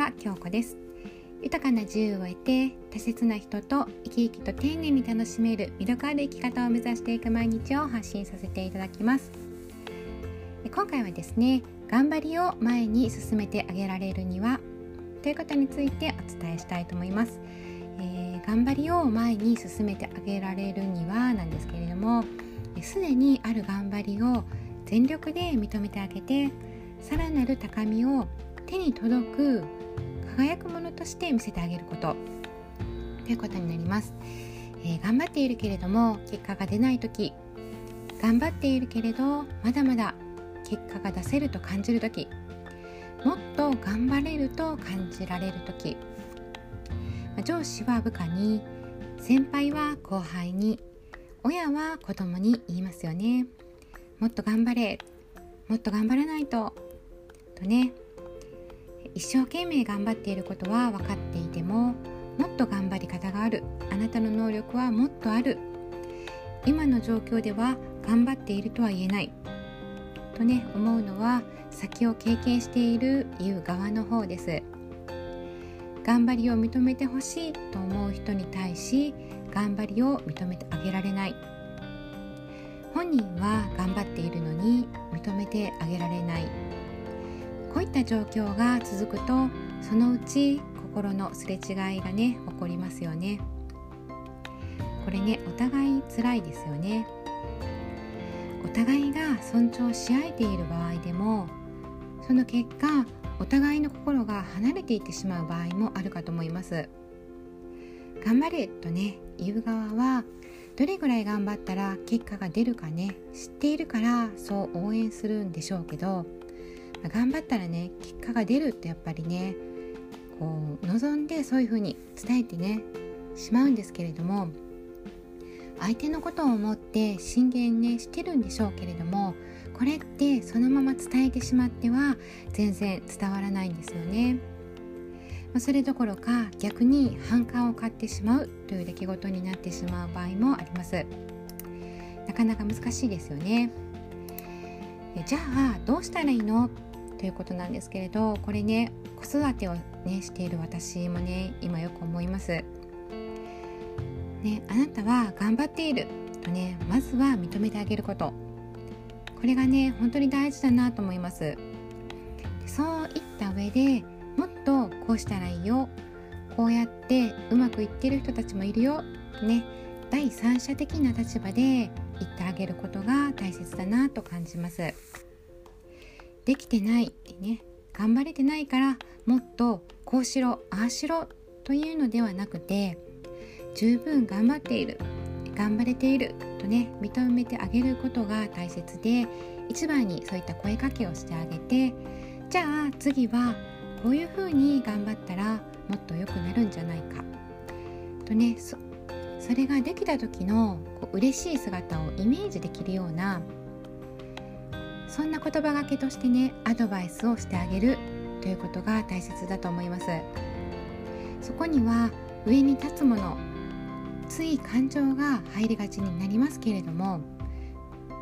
は京子です。豊かな自由を得て大切な人と生き生きと丁寧に楽しめる魅力ある生き方を目指していく毎日を発信させていただきます。今回はですね頑張りを前に進めてあげられるにはということについてお伝えしたいと思います、えー、頑張りを前に進めてあげられるにはなんですけれどもすでにある頑張りを全力で認めてあげてさらなる高みを手に届く輝くものとして見せてあげること。ということになります、えー、頑張っているけれども結果が出ない時。頑張っているけれどまだまだ結果が出せると感じる時。もっと頑張れると感じられる時。上司は部下に先輩は後輩に親は子供に言いますよね。もっと頑張れ。もっと頑張らないと。とね。一生懸命頑張っていることは分かっていてももっと頑張り方がある。あなたの能力はもっとある。今の状況では頑張っているとは言えない。とね思うのは先を経験している言う側の方です。頑張りを認めてほしいと思う人に対し頑張りを認めてあげられない。本人は頑張っているのに認めてあげられない。こういった状況が続くとそのうち心のすれ違いがね起こりますよね。これねお互い辛いですよね。お互いが尊重し合えている場合でもその結果お互いの心が離れていってしまう場合もあるかと思います。頑張れとね言う側はどれぐらい頑張ったら結果が出るかね知っているからそう応援するんでしょうけど頑張ったらね結果が出るってやっぱりねこう望んでそういうふうに伝えてねしまうんですけれども相手のことを思って進言ねしてるんでしょうけれどもこれってそのまま伝えてしまっては全然伝わらないんですよね。それどころか逆に反感を買ってしまうという出来事になってしまう場合もあります。なかなか難しいですよね。じゃあどうしたらいいの？ということなんですけれどこれね子育てをねしている私もね今よく思います。ね、あなたは頑張っているとねまずは認めてあげることこれがね本当に大事だなと思いますそういった上でもっとこうしたらいいよこうやってうまくいってる人たちもいるよとね第三者的な立場で言ってあげることが大切だなと感じます。できてないね頑張れてないからもっとこうしろああしろというのではなくて十分頑張っている頑張れているとね認めてあげることが大切で一番にそういった声かけをしてあげてじゃあ次はこういうふうに頑張ったらもっと良くなるんじゃないか。とねそれができた時のこう嬉しい姿をイメージできるようなそんな言葉がけとしてねアドバイスをしてあげるということが大切だと思います。そこには上に立つものつい感情が入りがちになりますけれども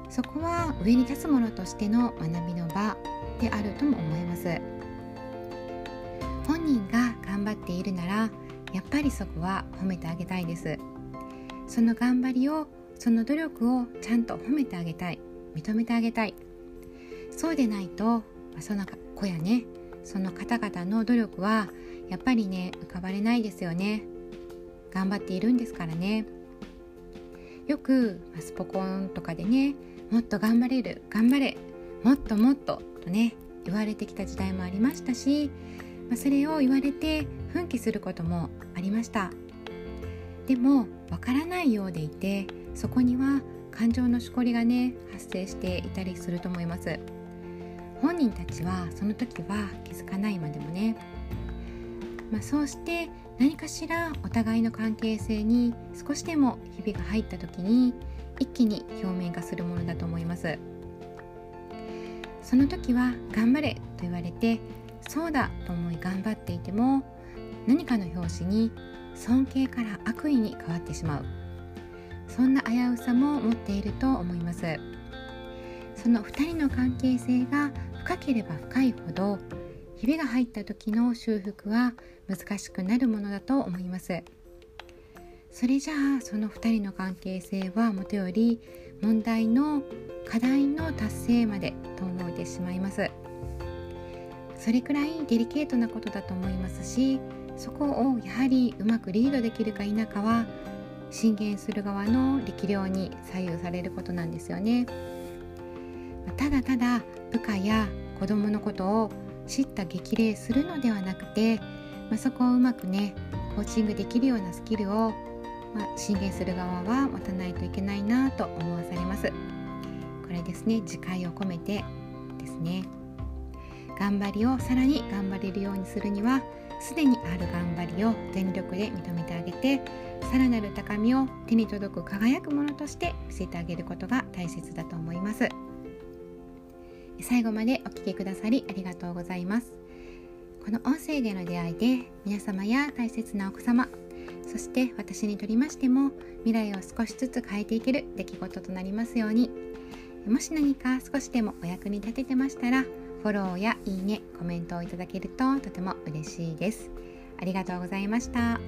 そこは上に立つものとしての学びの場であるとも思います。本人が頑張っているならやっぱりそこは褒めてあげたいです。その頑張りをその努力をちゃんと褒めてあげたい認めてあげたいそうでないとその子やねその方々の努力はやっぱりね浮かばれないですよね。頑張っているんですからね。よくスポコンとかでねもっと頑張れる頑張れもっともっととね言われてきた時代もありましたし、まあ、それを言われて奮起することもありました。でもわからないようでいてそこには感情のしこりがね発生していたりすると思います。本人たちはその時は気づかないまでもね、まあ、そうして何かしらお互いの関係性に少しでもひびが入った時に一気に表面化するものだと思います。その時は頑張れと言われてそうだと思い頑張っていても何かの拍子に尊敬から悪意に変わってしまう。そんな危うさも持っていると思います。その2人の関係性が深ければ深いほどひびが入った時の修復は難しくなるものだと思います。それじゃあその2人の関係性はもとより問題の課題の達成までと思ってしまいます。それくらいデリケートなことだと思いますしそこをやはりうまくリードできるか否かは進言する側の力量に左右されることなんですよね。ただただ部下や子供のことを知った激励するのではなくて、まあ、そこをうまくねコーチングできるようなスキルを、まあ、進言する側は持たないといけないなと思わされます。これですね自戒を込めてですね。頑張りをさらに頑張れるようにするにはすでにある頑張りを全力で認めてあげてさらなる高みを手に届く輝くものとして見せてあげることが大切だと思います。最後までお聴きくださりありがとうございます。この音声での出会いで皆様や大切なお子様そして私にとりましても未来を少しずつ変えていける出来事となりますように。もし何か少しでもお役に立ててましたらフォローやいいねコメントをいただけるととても嬉しいです。ありがとうございました。